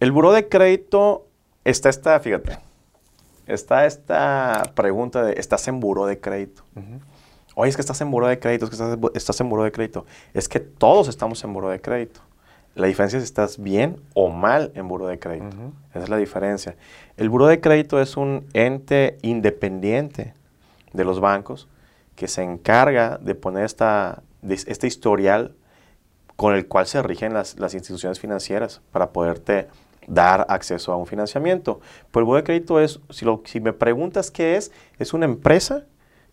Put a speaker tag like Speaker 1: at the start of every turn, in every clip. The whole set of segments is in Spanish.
Speaker 1: El buró de crédito está esta, fíjate, está esta pregunta de, ¿estás en buró de crédito? Oye, es que estás en buró de crédito, es que estás, estás en buró de crédito. Es que todos estamos en buró de crédito. La diferencia es si estás bien o mal en buro de crédito. Esa es la diferencia. El buro de crédito es un ente independiente de los bancos que se encarga de poner esta, este historial con el cual se rigen las, instituciones financieras para poderte dar acceso a un financiamiento. Pero el de crédito es, si, si me preguntas qué es, es una empresa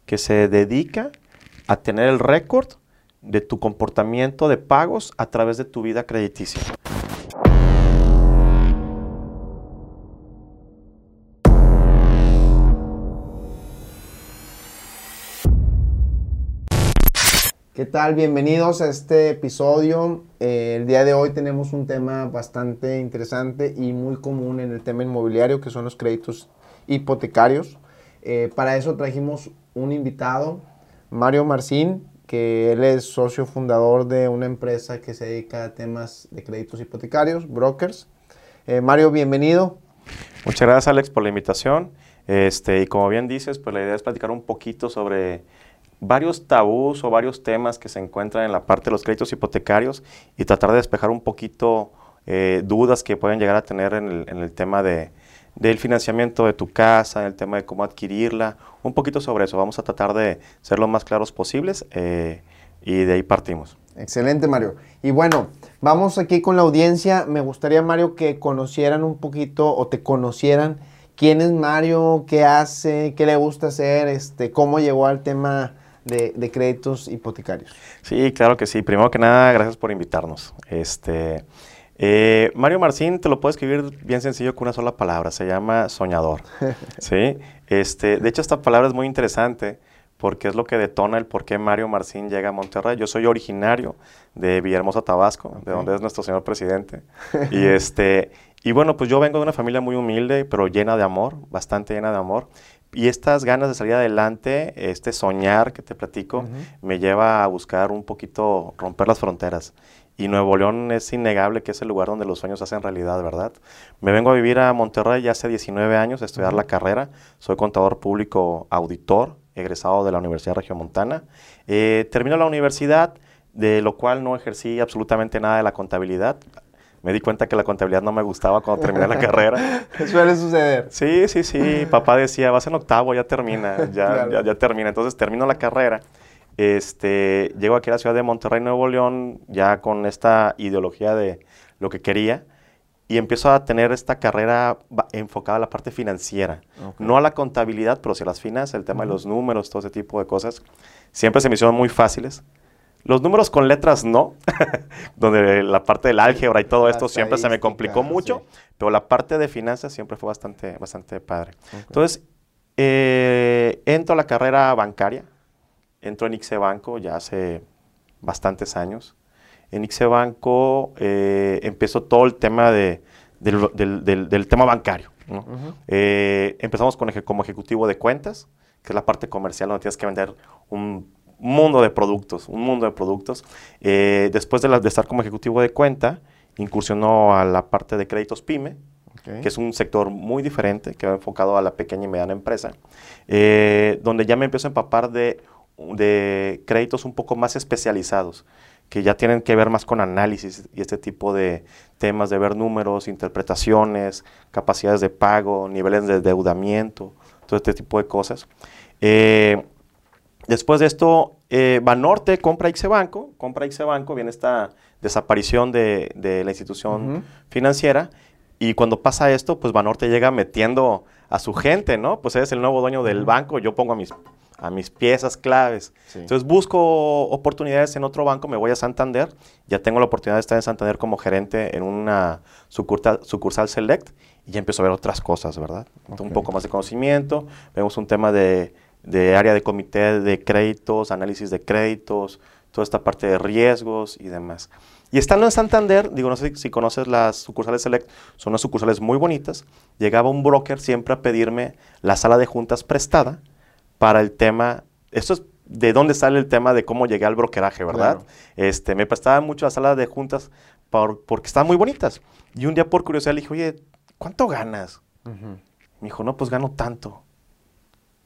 Speaker 1: que se dedica a tener el récord de tu comportamiento de pagos a través de tu vida crediticia.
Speaker 2: ¿Qué tal? Bienvenidos a este episodio. Eh, el día de hoy tenemos un tema bastante interesante y muy común en el tema inmobiliario, que son los créditos hipotecarios. Eh, para eso trajimos un invitado, Mario Marcín, que él es socio fundador de una empresa que se dedica a temas de créditos hipotecarios, brokers. Eh, Mario, bienvenido.
Speaker 1: Muchas gracias Alex por la invitación. Este, y como bien dices, pues la idea es platicar un poquito sobre varios tabús o varios temas que se encuentran en la parte de los créditos hipotecarios y tratar de despejar un poquito eh, dudas que pueden llegar a tener en el, en el tema de, del financiamiento de tu casa, el tema de cómo adquirirla, un poquito sobre eso. Vamos a tratar de ser lo más claros posibles eh, y de ahí partimos.
Speaker 2: Excelente, Mario. Y bueno, vamos aquí con la audiencia. Me gustaría, Mario, que conocieran un poquito o te conocieran quién es Mario, qué hace, qué le gusta hacer, este, cómo llegó al tema de, de créditos hipotecarios.
Speaker 1: Sí, claro que sí. Primero que nada, gracias por invitarnos. Este, eh, Mario Marcín te lo puedo escribir bien sencillo con una sola palabra, se llama soñador. ¿sí? este, de hecho, esta palabra es muy interesante porque es lo que detona el por qué Mario Marcín llega a Monterrey. Yo soy originario de Villahermosa, Tabasco, de donde es nuestro señor presidente. y, este, y bueno, pues yo vengo de una familia muy humilde, pero llena de amor, bastante llena de amor. Y estas ganas de salir adelante, este soñar que te platico, me lleva a buscar un poquito romper las fronteras. Y Nuevo León es innegable que es el lugar donde los sueños hacen realidad, ¿verdad? Me vengo a vivir a Monterrey ya hace 19 años a estudiar la carrera. Soy contador público auditor, egresado de la Universidad Regiomontana. Eh, termino la universidad, de lo cual no ejercí absolutamente nada de la contabilidad. Me di cuenta que la contabilidad no me gustaba cuando terminé la carrera.
Speaker 2: Suele suceder.
Speaker 1: Sí, sí, sí. Papá decía, vas en octavo, ya termina, ya, ya, ya termina. Entonces termino la carrera este, llego aquí a la ciudad de Monterrey, Nuevo León, ya con esta ideología de lo que quería y empiezo a tener esta carrera enfocada a la parte financiera, no a la contabilidad, pero sí a las finanzas, el tema de los números, todo ese tipo de cosas. Siempre se me hicieron muy fáciles. Los números con letras no, donde la parte del álgebra y todo esto siempre se me complicó mucho, pero la parte de finanzas siempre fue bastante, bastante padre. Entonces, eh, entro a la carrera bancaria, Entro en Ixe Banco ya hace bastantes años. En Ixe Banco eh, empezó todo el tema de, del, tema bancario. Eh, empezamos con, como ejecutivo de cuentas, que es la parte comercial donde tienes que vender un mundo de productos, un mundo de productos. Eh, después de, de, estar como ejecutivo de cuenta, incursionó a la parte de créditos PYME, que es un sector muy diferente, que va enfocado a la pequeña y mediana empresa, donde ya me empiezo a empapar de de créditos un poco más especializados, que ya tienen que ver más con análisis y este tipo de temas de ver números, interpretaciones, capacidades de pago, niveles de endeudamiento, todo este tipo de cosas. Eh, después de esto, eh, Banorte compra Ixebanco, compra Ixebanco, viene esta desaparición de, la institución financiera, y cuando pasa esto, pues Banorte llega metiendo a su gente, ¿no? Pues es el nuevo dueño del banco, yo pongo a mis a mis piezas claves. Entonces busco oportunidades en otro banco, me voy a Santander, ya tengo la oportunidad de estar en Santander como gerente en una sucursal, sucursal Select y ya empiezo a ver otras cosas, ¿verdad? Un poco más de conocimiento, vemos un tema de, área de comité de créditos, análisis de créditos, toda esta parte de riesgos y demás. Y estando en Santander, digo, no sé si conoces las sucursales Select, son unas sucursales muy bonitas. Llegaba un broker siempre a pedirme la sala de juntas prestada para el tema, esto es de dónde sale el tema de cómo llegué al brokeraje, ¿verdad? Este, me prestaba mucho la sala de juntas porque estaban muy bonitas. Y un día por curiosidad le dije, oye, ¿cuánto ganas? Me dijo, no, pues gano tanto.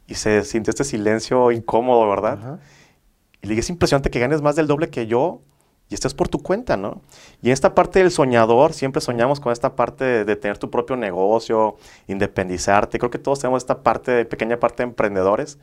Speaker 1: Y se sintió este silencio incómodo, ¿verdad? Y le dije, es impresionante que ganes más del doble que yo y esto es por tu cuenta, ¿no? Y en esta parte del soñador, siempre soñamos con esta parte de, tener tu propio negocio, independizarte. Creo que todos tenemos esta parte, pequeña parte de emprendedores.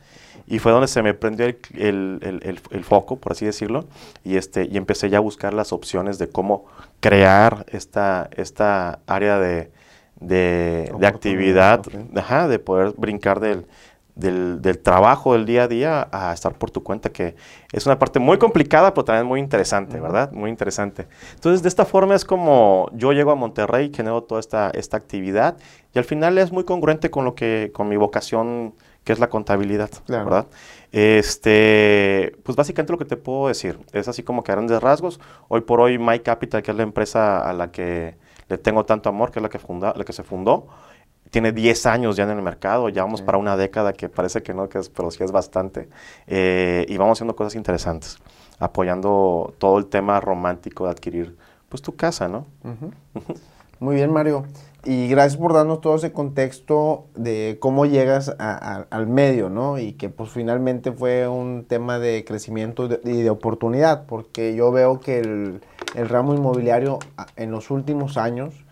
Speaker 1: Y fue donde se me prendió el, foco, por así decirlo. Y, este, y empecé ya a buscar las opciones de cómo crear esta, esta área de, de, actividad, de poder brincar del, del, trabajo del día a día a estar por tu cuenta, que es una parte muy complicada, pero también muy interesante, ¿verdad? Muy interesante. Entonces, de esta forma es como yo llego a Monterrey, genero toda esta, esta actividad y al final es muy congruente con lo que, con mi vocación, que es la contabilidad, ¿verdad? Este, pues básicamente lo que te puedo decir es así como que grandes rasgos. Hoy por hoy, My Capital, que es la empresa a la que le tengo tanto amor, que es la que, funda, la que se fundó, tiene 10 años ya en el mercado, ya vamos para una década que parece que no, que es, pero sí es bastante. Eh, y vamos haciendo cosas interesantes, apoyando todo el tema romántico de adquirir pues tu casa, ¿no?
Speaker 2: Muy bien, Mario. Y gracias por darnos todo ese contexto de cómo llegas al medio, ¿no? Y que pues finalmente fue un tema de crecimiento y de, oportunidad, porque yo veo que el, el ramo inmobiliario en los últimos años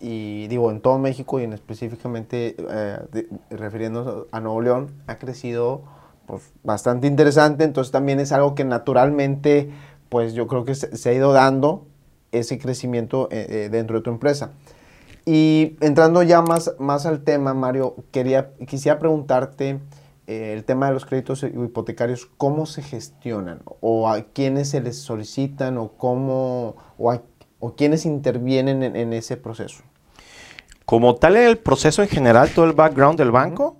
Speaker 2: y digo, en todo México y en específicamente eh, refiriéndonos a Nuevo León, ha crecido pues, bastante interesante, entonces también es algo que naturalmente, pues yo creo que se, ha ido dando ese crecimiento eh, eh, dentro de tu empresa. Y entrando ya más, más al tema, Mario, quería, quisiera preguntarte el tema de los créditos hipotecarios, ¿cómo se gestionan? ¿O a quiénes se les solicitan? ¿O cómo, o, o quiénes intervienen en ese proceso?
Speaker 1: Como tal el proceso en general, todo el background del banco,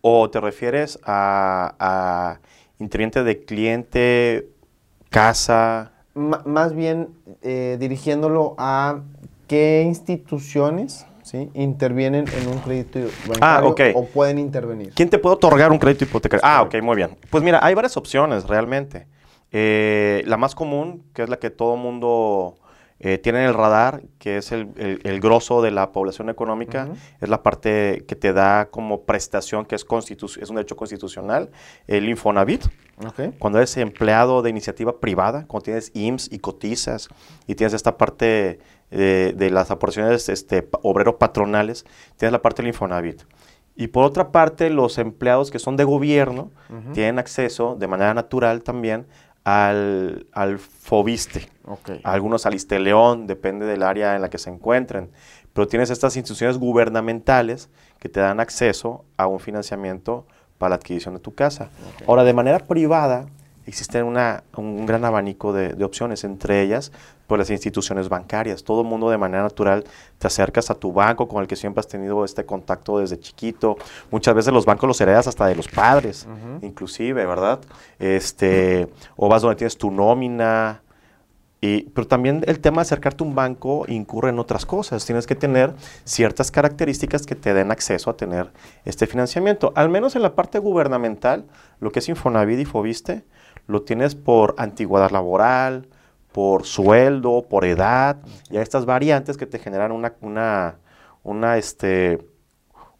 Speaker 1: o te refieres a, a de cliente, casa.
Speaker 2: más bien eh, dirigiéndolo a qué instituciones ¿sí? intervienen en un crédito bancario ah, o pueden intervenir.
Speaker 1: ¿Quién te puede otorgar un crédito hipotecario? Ah, ok, muy bien. Pues mira, hay varias opciones realmente. Eh, la más común, que es la que todo mundo eh, tienen el radar, que es el, el, grosso de la población económica, es la parte que te da como prestación, que es, es un derecho constitucional, el Infonavit. Cuando eres empleado de iniciativa privada, cuando tienes IMSS y cotizas y tienes esta parte eh, de las aportaciones este, obrero-patronales, tienes la parte del Infonavit. Y por otra parte, los empleados que son de gobierno tienen acceso de manera natural también al, al FOBISTE, algunos al ISTELEON, depende del área en la que se encuentren, pero tienes estas instituciones gubernamentales que te dan acceso a un financiamiento para la adquisición de tu casa. Ahora, de manera privada, existe una, un gran abanico de, opciones, entre ellas por pues, las instituciones bancarias. Todo el mundo de manera natural te acercas a tu banco con el que siempre has tenido este contacto desde chiquito. Muchas veces los bancos los heredas hasta de los padres, inclusive, ¿verdad? Este, o vas donde tienes tu nómina. Y, pero también el tema de acercarte a un banco incurre en otras cosas. Tienes que tener ciertas características que te den acceso a tener este financiamiento. Al menos en la parte gubernamental, lo que es Infonavit y Fobiste, lo tienes por antigüedad laboral, por sueldo, por edad, y hay estas variantes que te generan una, una, una, este,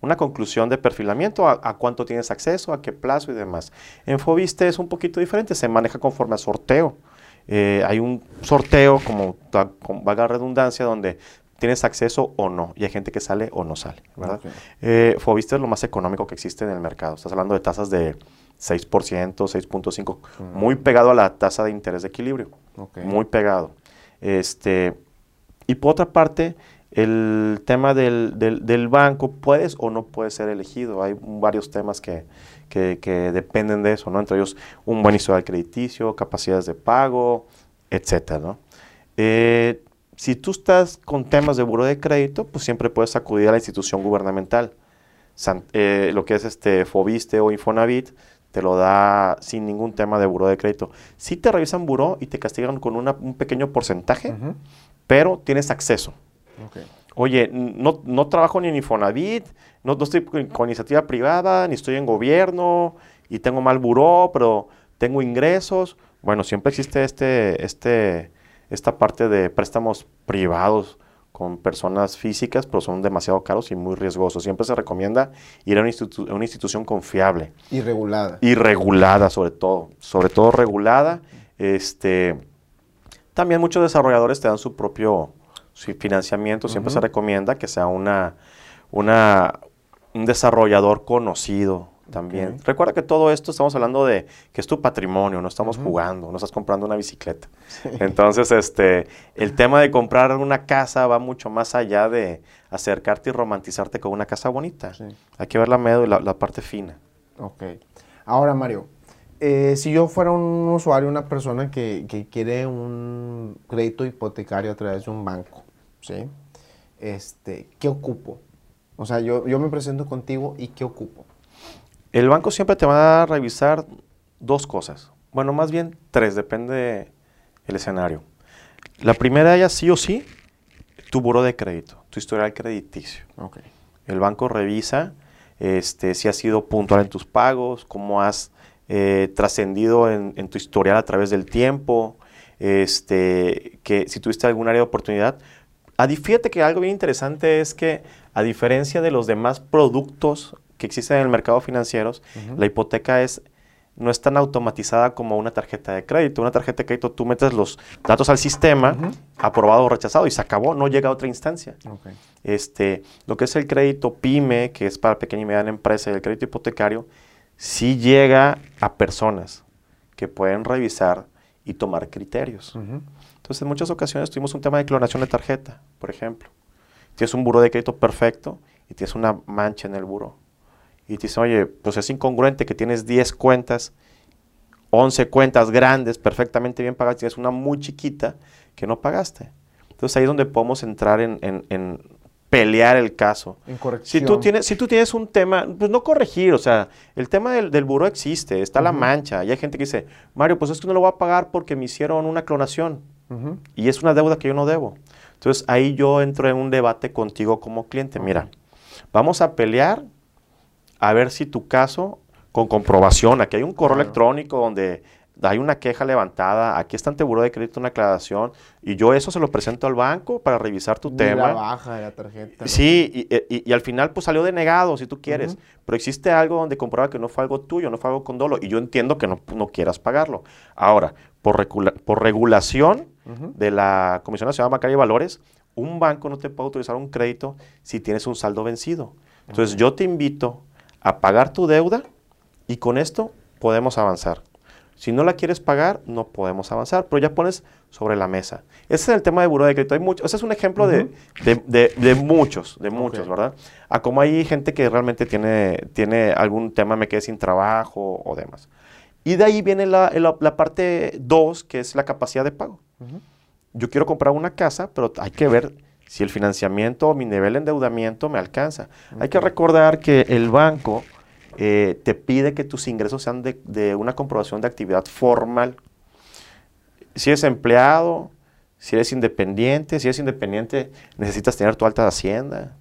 Speaker 1: una conclusión de perfilamiento, a, cuánto tienes acceso, a qué plazo y demás. En Fobiste es un poquito diferente, se maneja conforme a sorteo. Eh, hay un sorteo, como con vaga redundancia, donde tienes acceso o no, y hay gente que sale o no sale, ¿verdad? Eh, Fobiste es lo más económico que existe en el mercado. Estás hablando de tasas de 6%, 6.5%, muy pegado a la tasa de interés de equilibrio, muy pegado. Este, y por otra parte, el tema del, del, banco, puedes o no puedes ser elegido. Hay varios temas que, que, dependen de eso, ¿no? Entre ellos, un buen historial crediticio, capacidades de pago, etcétera, ¿no? Eh, si tú estás con temas de buro de crédito, pues siempre puedes acudir a la institución gubernamental. Eh, lo que es este Fobiste o Infonavit, te lo da sin ningún tema de buró de crédito. Sí te revisan buró y te castigan con un pequeño porcentaje, pero tienes acceso. Oye, no, no, trabajo ni en Infonavit, no, no estoy con, iniciativa privada, ni estoy en gobierno, y tengo mal buró, pero tengo ingresos. Bueno, siempre existe este, este, esta parte de préstamos privados con personas físicas, pero son demasiado caros y muy riesgosos. Siempre se recomienda ir a una, institución confiable.
Speaker 2: Y regulada.
Speaker 1: Y regulada, sobre todo. Sobre todo regulada. Este, también muchos desarrolladores te dan su propio financiamiento. Siempre se recomienda que sea una, una, un desarrollador conocido también. Recuerda que todo esto estamos hablando de que es tu patrimonio, no estamos jugando, no estás comprando una bicicleta. Entonces, este, el tema de comprar una casa va mucho más allá de acercarte y romantizarte con una casa bonita. Hay que ver la medio y la, parte fina.
Speaker 2: Ok. Ahora, Mario, eh, si yo fuera un usuario, una persona que, que, quiere un crédito hipotecario a través de un banco, ¿sí? Este, ¿qué ocupo? O sea, yo, yo me presento contigo y ¿qué ocupo?
Speaker 1: El banco siempre te va a revisar dos cosas. Bueno, más bien tres, depende del escenario. La primera ellas, sí o sí, tu buro de crédito, tu historial crediticio. El banco revisa este, si has sido puntual en tus pagos, cómo has eh, trascendido en, tu historial a través del tiempo, este, que si tuviste algún área de oportunidad. A, fíjate que algo bien interesante es que a diferencia de los demás productos que existen en el mercado financiero, la hipoteca es no es tan automatizada como una tarjeta de crédito. Una tarjeta de crédito tú metes los datos al sistema, aprobado o rechazado, y se acabó, no llega a otra instancia. Este, lo que es el crédito PYME, que es para pequeña y mediana empresa, y el crédito hipotecario, sí llega a personas que pueden revisar y tomar criterios. Entonces, en muchas ocasiones tuvimos un tema de clonación de tarjeta, por ejemplo. Tienes un buro de crédito perfecto y tienes una mancha en el buro y te dicen, oye, pues es incongruente que tienes 10 cuentas, 11 cuentas grandes, perfectamente bien pagadas, tienes una muy chiquita que no pagaste. Entonces ahí es donde podemos entrar en, pelear el caso.
Speaker 2: En corrección.
Speaker 1: Si tú, tienes, si tú tienes un tema, pues no corregir, o sea, el tema del, del buro existe, está la mancha. Y hay gente que dice, Mario, pues es que no lo voy a pagar porque me hicieron una clonación. Y es una deuda que yo no debo. Entonces ahí yo entro en un debate contigo como cliente. Mira, vamos a pelear a ver si tu caso, con comprobación, aquí hay un correo electrónico donde hay una queja levantada, aquí está ante Buró de Crédito una aclaración, y yo eso se lo presento al banco para revisar tu tema.
Speaker 2: La baja de la tarjeta.
Speaker 1: Sí, y, al final pues salió denegado, si tú quieres, pero existe algo donde comprueba que no fue algo tuyo, no fue algo con dolo, y yo entiendo que no, quieras pagarlo. Ahora, por, por regulación de la Comisión Nacional Bancaria y Valores, un banco no te puede autorizar un crédito si tienes un saldo vencido. Entonces yo te invito a pagar tu deuda y con esto podemos avanzar. Si no la quieres pagar, no podemos avanzar, pero ya pones sobre la mesa. Ese es el tema de buró de crédito. Hay mucho, ese es un ejemplo de, muchos, de muchos, ¿verdad? A como hay gente que realmente tiene, tiene algún tema, me quedé sin trabajo o demás. Y de ahí viene la, parte 2, que es la capacidad de pago. Yo quiero comprar una casa, pero hay que ver si el financiamiento o mi nivel de endeudamiento me alcanza. Hay que recordar que el banco eh, te pide que tus ingresos sean de, una comprobación de actividad formal. Si eres empleado, si eres independiente, si eres independiente necesitas tener tu alta de hacienda,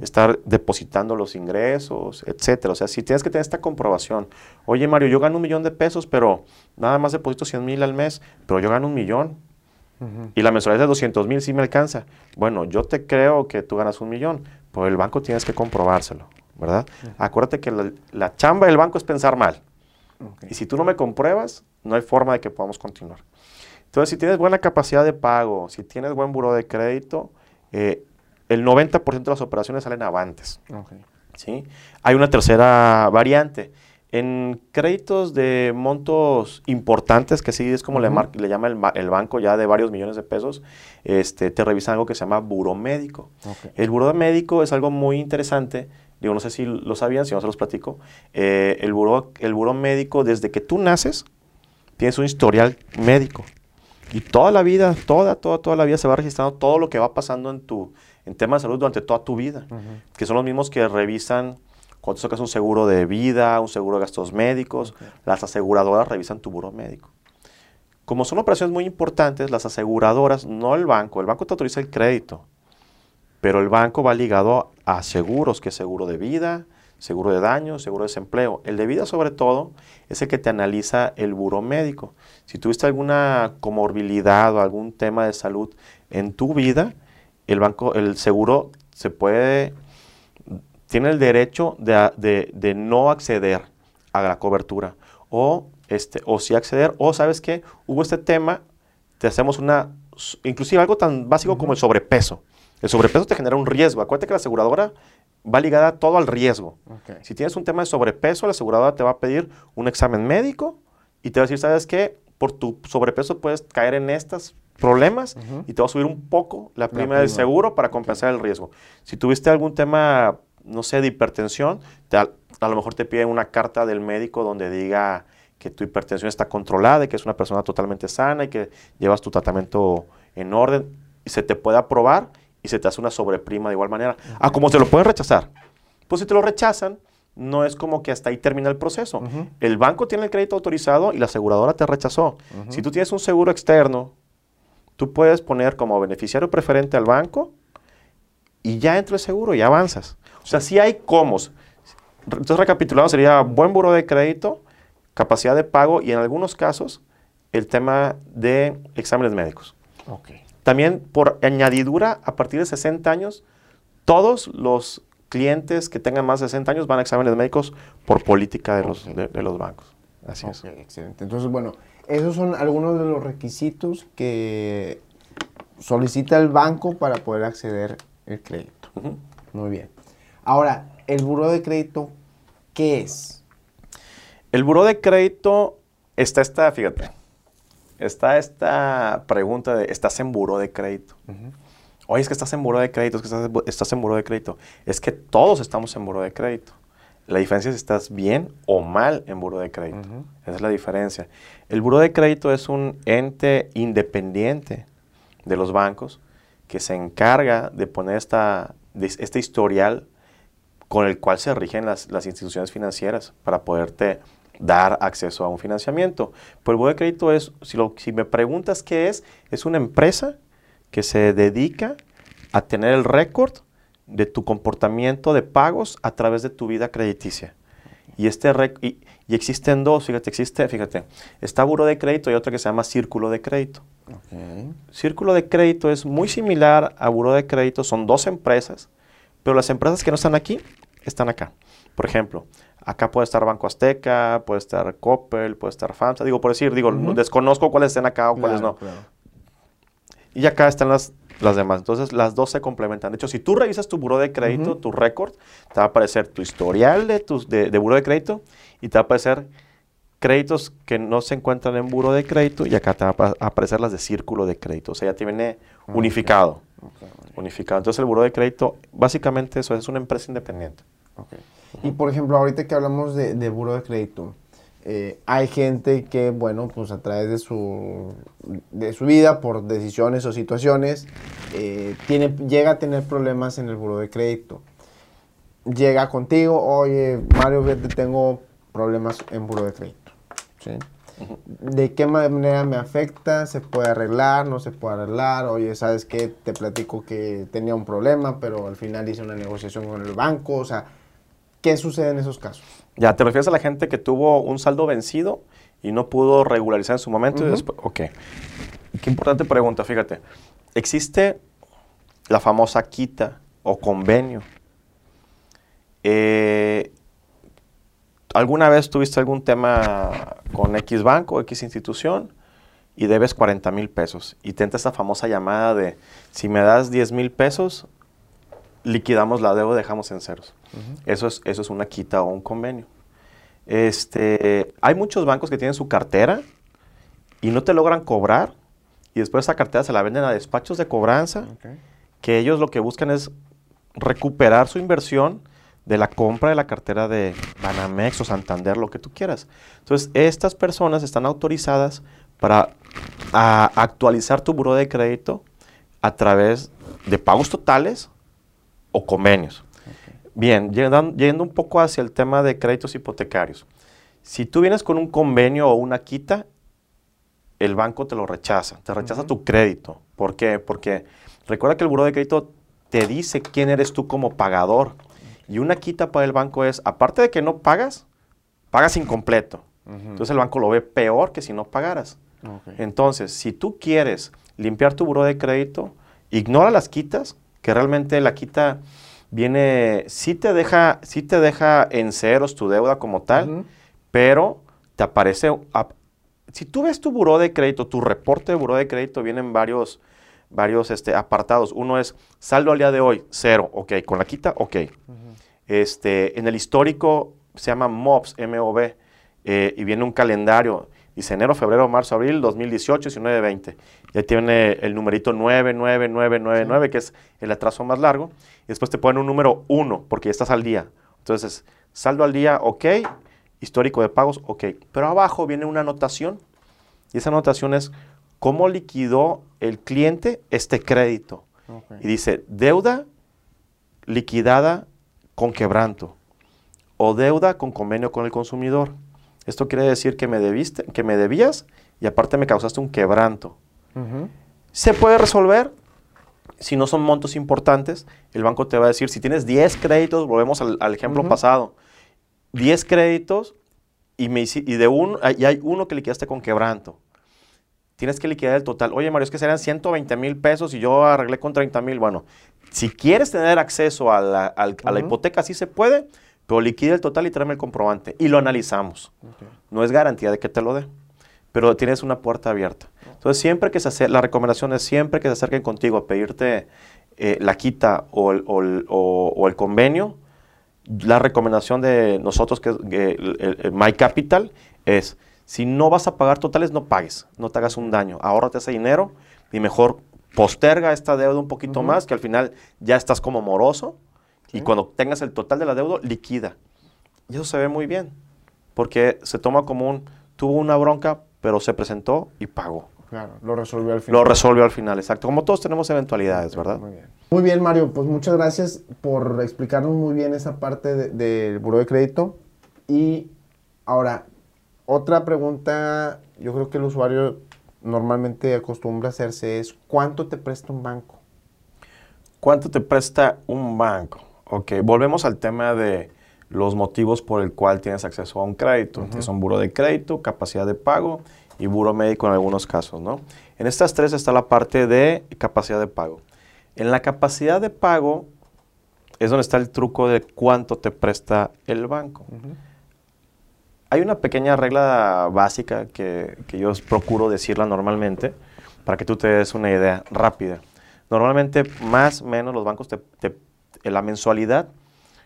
Speaker 1: estar depositando los ingresos, etcétera. O sea, si tienes que tener esta comprobación, oye Mario, yo gano un millón de pesos, pero nada más deposito 100 mil al mes, pero yo gano un millón, y la mensualidad de 200 mil sí me alcanza. Bueno, yo te creo que tú ganas un millón, pero el banco tienes que comprobárselo, ¿verdad? Acuérdate que la, chamba del banco es pensar mal. Y si tú no me compruebas, no hay forma de que podamos continuar. Entonces, si tienes buena capacidad de pago, si tienes buen buro de crédito, eh, el 90% de las operaciones salen avantes. ¿sí? Hay una tercera variante en créditos de montos importantes, que sí es como le, llama el, banco ya de varios millones de pesos, este, te revisan algo que se llama buro médico. El buro médico es algo muy interesante. Digo, no sé si lo sabían, si no se los platico. Eh, el, buro, el buro médico, desde que tú naces, tienes un historial médico. Y toda la vida, toda, toda, toda la vida se va registrando todo lo que va pasando en tu en temas de salud durante toda tu vida. Que son los mismos que revisan cuando sacas un seguro de vida, un seguro de gastos médicos, las aseguradoras revisan tu buro médico. Como son operaciones muy importantes, las aseguradoras, no el banco, el banco te autoriza el crédito, pero el banco va ligado a seguros, que es seguro de vida, seguro de daño, seguro de desempleo. El de vida sobre todo es el que te analiza el buro médico. Si tuviste alguna comorbilidad o algún tema de salud en tu vida, el banco, el seguro se puede, tiene el derecho de, no acceder a la cobertura. O, este, o sí acceder, o sabes que hubo este tema, te hacemos una, inclusive algo tan básico como el sobrepeso. El sobrepeso te genera un riesgo. Acuérdate que la aseguradora va ligada todo al riesgo. Si tienes un tema de sobrepeso, la aseguradora te va a pedir un examen médico y te va a decir, ¿sabes qué? Por tu sobrepeso puedes caer en estos problemas y te va a subir un poco la prima, del seguro para compensar el riesgo. Si tuviste algún tema, no sé, de hipertensión, a lo mejor te piden una carta del médico donde diga que tu hipertensión está controlada y que es una persona totalmente sana y que llevas tu tratamiento en orden y se te puede aprobar y se te hace una sobreprima de igual manera. Ah, como se lo pueden rechazar. Pues si te lo rechazan, no es como que hasta ahí termina el proceso. El banco tiene el crédito autorizado y la aseguradora te rechazó. Si tú tienes un seguro externo, tú puedes poner como beneficiario preferente al banco y ya entra el seguro y avanzas. O sea, sí hay comos. Entonces, recapitulando, sería buen buro de crédito, capacidad de pago y en algunos casos el tema de exámenes médicos. Okay. También por añadidura, a partir de 60 años, todos los clientes que tengan más de 60 años van a exámenes médicos por política de, los, de, los bancos. Así es.
Speaker 2: Excelente. Entonces, bueno, esos son algunos de los requisitos que solicita el banco para poder acceder al crédito. Muy bien. Ahora, ¿el buro de crédito qué es?
Speaker 1: El buro de crédito está esta, fíjate, está esta pregunta de, ¿estás en buro de crédito? Oye, es que estás en buro de crédito, es que estás, en buro de crédito. Es que todos estamos en buro de crédito. La diferencia es si estás bien o mal en buro de crédito. Esa es la diferencia. El buro de crédito es un ente independiente de los bancos que se encarga de poner esta, este historial con el cual se rigen las, las instituciones financieras para poderte dar acceso a un financiamiento. Pero el buro de crédito es, si, lo, si me preguntas qué es, es una empresa que se dedica a tener el récord de tu comportamiento de pagos a través de tu vida crediticia. Y, este y, y, existen dos, fíjate, existe, fíjate, está buro de crédito y otro que se llama círculo de crédito. Círculo de crédito es muy similar a buro de crédito, son dos empresas, pero las empresas que no están aquí, están acá. Por ejemplo, Acá puede estar Banco Azteca, puede estar Coppel, puede estar FAMSA. Digo, por decir, digo, desconozco cuáles están acá o cuáles no. Y acá están las, las demás. Entonces, las dos se complementan. De hecho, si tú revisas tu buro de crédito, tu récord, te va a aparecer tu historial de, tus, de, de buro de crédito y te va a aparecer créditos que no se encuentran en buro de crédito y acá te va a aparecer las de círculo de crédito. O sea, ya te viene unificado. Unificado. Entonces, el buro de crédito, básicamente eso es una empresa independiente.
Speaker 2: Y por ejemplo, ahorita que hablamos de, de buro de crédito, eh, hay gente que, bueno, pues a través de su, de su vida, por decisiones o situaciones, eh, tiene, llega a tener problemas en el buro de crédito. Llega contigo, oye, Mario, tengo problemas en buro de crédito. ¿Sí? ¿De qué manera me afecta? ¿Se puede arreglar? ¿No se puede arreglar? Oye, ¿sabes qué? Te platico que tenía un problema, pero al final hice una negociación con el banco. O sea, ¿Qué sucede en esos casos?
Speaker 1: Ya, ¿te refieres a la gente que tuvo un saldo vencido y no pudo regularizar en su momento y después? Ok. Qué importante pregunta, fíjate. Existe la famosa quita o convenio. Eh, ¿Alguna vez tuviste algún tema con X banco, X institución y debes 40 mil pesos? Y te entra esa famosa llamada de, si me das 10 mil pesos, liquidamos la deuda, dejamos en ceros. eso, es, eso es una quita o un convenio. Este, hay muchos bancos que tienen su cartera y no te logran cobrar y después esa cartera se la venden a despachos de cobranza, que ellos lo que buscan es recuperar su inversión de la compra de la cartera de Banamex o Santander, lo que tú quieras. Entonces, estas personas están autorizadas para actualizar tu buro de crédito a través de pagos totales o convenios. Bien, yendo, un poco hacia el tema de créditos hipotecarios. Si tú vienes con un convenio o una quita, el banco te lo rechaza, te rechaza tu crédito. ¿Por qué? Porque recuerda que el buro de crédito te dice quién eres tú como pagador. Y una quita para el banco es, aparte de que no pagas, pagas incompleto. Entonces el banco lo ve peor que si no pagaras. Entonces, si tú quieres limpiar tu buro de crédito, ignora las quitas, que realmente la quita viene, sí te deja, sí te deja en ceros tu deuda como tal, pero te aparece, si tú ves tu buró de crédito, tu reporte de buró de crédito vienen varios, varios este, apartados. Uno es saldo al día de hoy, cero, ok, con la quita, ok. este, en el histórico se llama MOBS, M-O-B, eh, y viene un calendario, dice enero, febrero, marzo, abril, 2018, 19, 20. Ya tiene el numerito 99999, que es el atraso más largo. Y después te ponen un número 1, porque ya estás al día. Entonces, saldo al día, ok. Histórico de pagos, ok. Pero abajo viene una anotación. Y esa anotación es cómo liquidó el cliente este crédito. Y dice, deuda liquidada con quebranto o deuda con convenio con el consumidor. Esto quiere decir que me, debiste, que me debías y aparte me causaste un quebranto. Se puede resolver. Si no son montos importantes, el banco te va a decir, si tienes 10 créditos, volvemos al, ejemplo pasado, 10 créditos y, me, y, de un, y hay uno que liquidaste con quebranto. Tienes que liquidar el total. Oye, Mario, es que serían 120 mil pesos y yo arreglé con 30 mil. Bueno, si quieres tener acceso a la, a la hipoteca, sí se puede, pero liquida el total y tráeme el comprobante. Y lo analizamos. No es garantía de que te lo dé, pero tienes una puerta abierta. Entonces, siempre que se hace, la recomendación es siempre que se acerquen contigo a pedirte eh, la quita o el, convenio, la recomendación de nosotros, que es My Capital, es si no vas a pagar totales, no pagues, no te hagas un daño, ahórrate ese dinero y mejor posterga esta deuda un poquito más, que al final ya estás como moroso y cuando tengas el total de la deuda, liquida. Y eso se ve muy bien, porque se toma como un, tuvo una bronca, pero se presentó y pagó.
Speaker 2: Claro, lo resolvió al final.
Speaker 1: Lo resolvió al final, exacto. Como todos tenemos eventualidades, ¿verdad?
Speaker 2: Muy bien. Muy bien, Mario. Pues muchas gracias por explicarnos muy bien esa parte del de, buro de crédito. Y ahora, otra pregunta, yo creo que el usuario normalmente acostumbra hacerse es, ¿cuánto te presta un banco?
Speaker 1: ¿Cuánto te presta un banco? Ok, volvemos al tema de los motivos por el cual tienes acceso a un crédito, que son buro de crédito, capacidad de pago y buro médico en algunos casos, ¿no? En estas tres está la parte de capacidad de pago. En la capacidad de pago es donde está el truco de cuánto te presta el banco. Hay una pequeña regla básica que, que yo procuro decirla normalmente para que tú te des una idea rápida. Normalmente, más o menos, los bancos te la mensualidad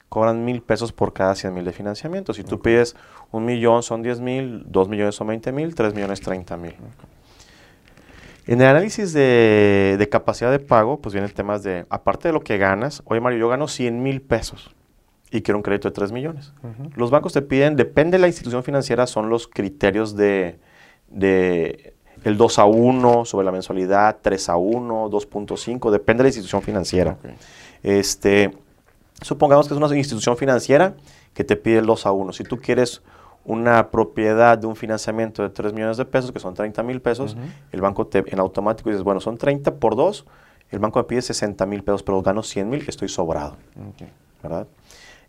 Speaker 1: cobran mil pesos por cada 100 mil de financiamiento. Si tú pides un millón son 10 mil, dos millones son 20 mil, tres millones 30 mil. En el análisis de, capacidad de pago, pues vienen temas de, aparte de lo que ganas, oye Mario, yo gano 100 mil pesos y quiero un crédito de 3 millones. Los bancos te piden, depende de la institución financiera, son los criterios de, de el 2 a 1 sobre la mensualidad, 3 a 1, 2.5, depende de la institución financiera. Este, supongamos que es una institución financiera que te pide el 2 a 1. Si tú quieres una propiedad de un financiamiento de 3 millones de pesos, que son 30 mil pesos, el banco te, en automático dices, bueno, son 30 por 2, el banco me pide 60 mil pesos, pero gano 100 mil, estoy sobrado. ¿Verdad?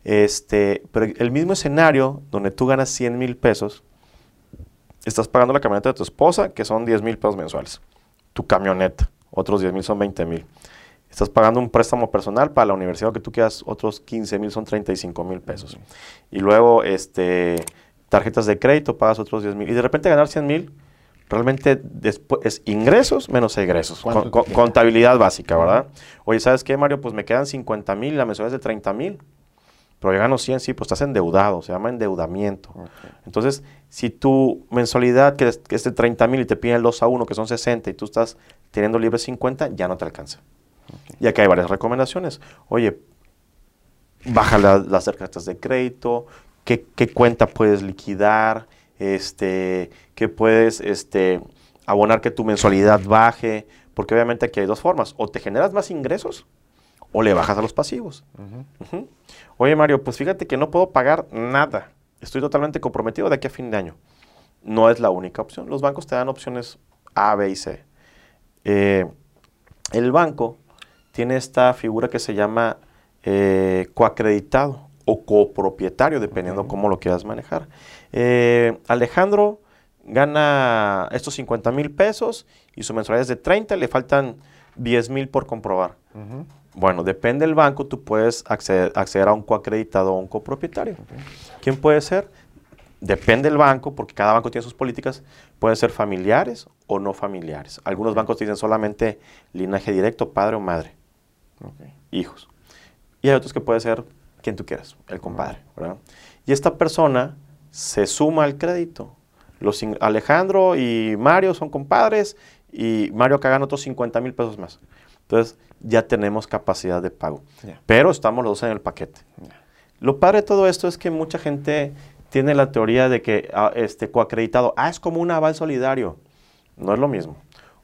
Speaker 1: Este, pero el mismo escenario donde tú ganas 100 mil pesos, estás pagando la camioneta de tu esposa, que son 10 mil pesos mensuales. Tu camioneta, otros 10 mil son 20 mil. Estás pagando un préstamo personal para la universidad que tú quieras, otros 15 mil son 35 mil pesos. Y luego, este, tarjetas de crédito, pagas otros 10 mil. Y de repente ganar 100 mil, realmente después es ingresos menos egresos. contabilidad básica, ¿verdad? Oye, ¿sabes qué, Mario? Pues me quedan 50 mil, la mensualidad es de 30 mil. Pero yo gano 100, sí, pues estás endeudado, se llama endeudamiento. Entonces, si tu mensualidad que es, de 30 mil y te piden el 2 a 1, que son 60, y tú estás teniendo libre 50, ya no te alcanza. Y aquí hay varias recomendaciones. Oye, baja las tarjetas de crédito, ¿qué, cuenta puedes liquidar, este, qué puedes este, abonar que tu mensualidad baje, porque obviamente aquí hay dos formas, o te generas más ingresos o le bajas a los pasivos. Oye Mario, pues fíjate que no puedo pagar nada, estoy totalmente comprometido de aquí a fin de año. No es la única opción, los bancos te dan opciones A, B y C. Eh, el banco tiene esta figura que se llama eh, coacreditado o copropietario, dependiendo cómo lo quieras manejar. Eh, Alejandro gana estos 50 mil pesos y su mensualidad es de 30, le faltan 10 mil por comprobar. Bueno, depende del banco, tú puedes acceder, a un coacreditado o un copropietario. ¿Quién puede ser? Depende del banco, porque cada banco tiene sus políticas. Pueden ser familiares o no familiares. Algunos bancos dicen solamente linaje directo, padre o madre. Hijos. Y hay otros que puede ser quien tú quieras, el compadre. Y esta persona se suma al crédito. Los Alejandro y Mario son compadres y Mario cagan otros 50 mil pesos más. Entonces ya tenemos capacidad de pago. Pero estamos los dos en el paquete. Lo padre de todo esto es que mucha gente tiene la teoría de que ah, este coacreditado, ah, es como un aval solidario. No es lo mismo.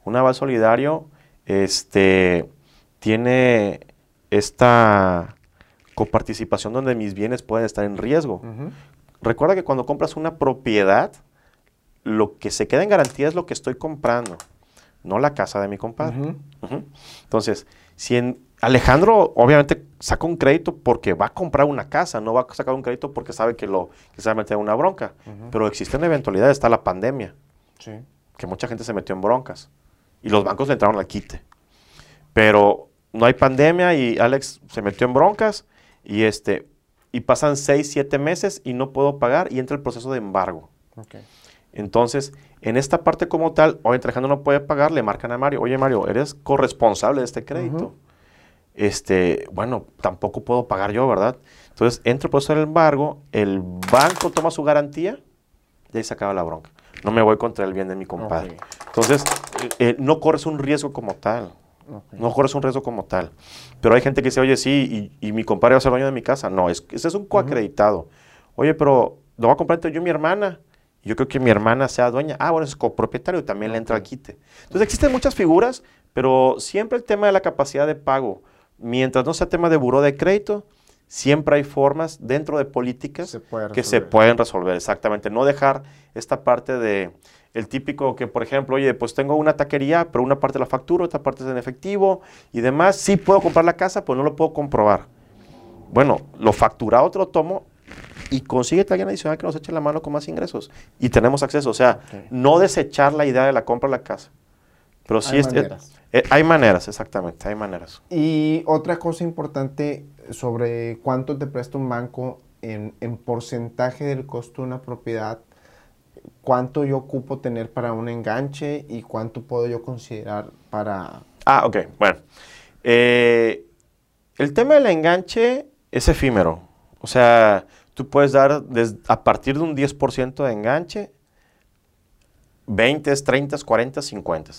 Speaker 1: Un aval solidario este, tiene esta coparticipación donde mis bienes pueden estar en riesgo. Recuerda que cuando compras una propiedad, lo que se queda en garantía es lo que estoy comprando, no la casa de mi compadre. Entonces, si en Alejandro obviamente saca un crédito porque va a comprar una casa, no va a sacar un crédito porque sabe que, lo, que se va a meter en una bronca. Pero existen eventualidades, está la pandemia, que mucha gente se metió en broncas y los bancos le entraron al quite. Pero no hay pandemia y Alex se metió en broncas y, este, y pasan seis, siete meses y no puedo pagar y entra el proceso de embargo. Entonces, en esta parte como tal, hoy Alejandro no puede pagar, le marcan a Mario, oye Mario, eres corresponsable de este crédito. Este, bueno, tampoco puedo pagar yo, ¿verdad? Entonces, entra el proceso de embargo, el banco toma su garantía y ahí se acaba la bronca. No me voy contra el bien de mi compadre. Entonces, eh, eh, no corres un riesgo como tal. No corres un riesgo como tal. Pero hay gente que dice, oye, sí, y, mi compadre va a ser dueño de mi casa. No, es, ese es un coacreditado. Oye, pero lo va a comprar entre yo y mi hermana. Yo creo que mi hermana sea dueña. Ah, bueno, es copropietario, también le entra al quite. Entonces existen muchas figuras, pero siempre el tema de la capacidad de pago, mientras no sea tema de buró de crédito, siempre hay formas dentro de políticas que se pueden resolver. Exactamente. No dejar esta parte de el típico que, por ejemplo, oye, pues tengo una taquería, pero una parte la facturo, otra parte es en efectivo y demás. Sí puedo comprar la casa, pues no lo puedo comprobar. Bueno, lo facturado te lo tomo y consigue alguien adicional que nos eche la mano con más ingresos. Y tenemos acceso. O sea, no desechar la idea de la compra de la casa. Pero sí hay maneras. Eh, hay maneras, exactamente, hay maneras.
Speaker 2: Y otra cosa importante sobre cuánto te presta un banco en, en porcentaje del costo de una propiedad cuánto yo ocupo tener para un enganche y cuánto puedo yo considerar para...
Speaker 1: Ah, ok, bueno. Eh, el tema del enganche es efímero. O sea, tú puedes dar a partir de un 10% de enganche, 20, 30, 40, 50.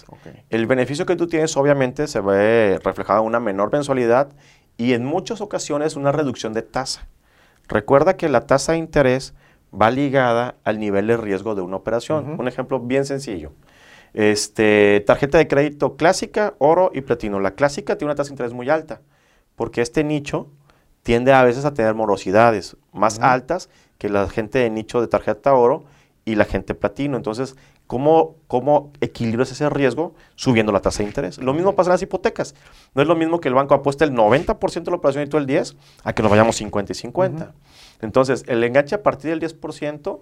Speaker 1: El beneficio que tú tienes obviamente se ve reflejado en una menor mensualidad y en muchas ocasiones una reducción de tasa. Recuerda que la tasa de interés va ligada al nivel de riesgo de una operación. Un ejemplo bien sencillo. Este, tarjeta de crédito clásica, oro y platino. La clásica tiene una tasa de interés muy alta, porque este nicho tiende a veces a tener morosidades más altas que la gente de nicho de tarjeta oro y la gente platino. Entonces, ¿cómo, cómo equilibras ese riesgo subiendo la tasa de interés? Lo mismo pasa en las hipotecas. No es lo mismo que el banco apueste el 90% de la operación y tú el 10% a que nos vayamos 50 y 50. Entonces, el enganche a partir del 10%,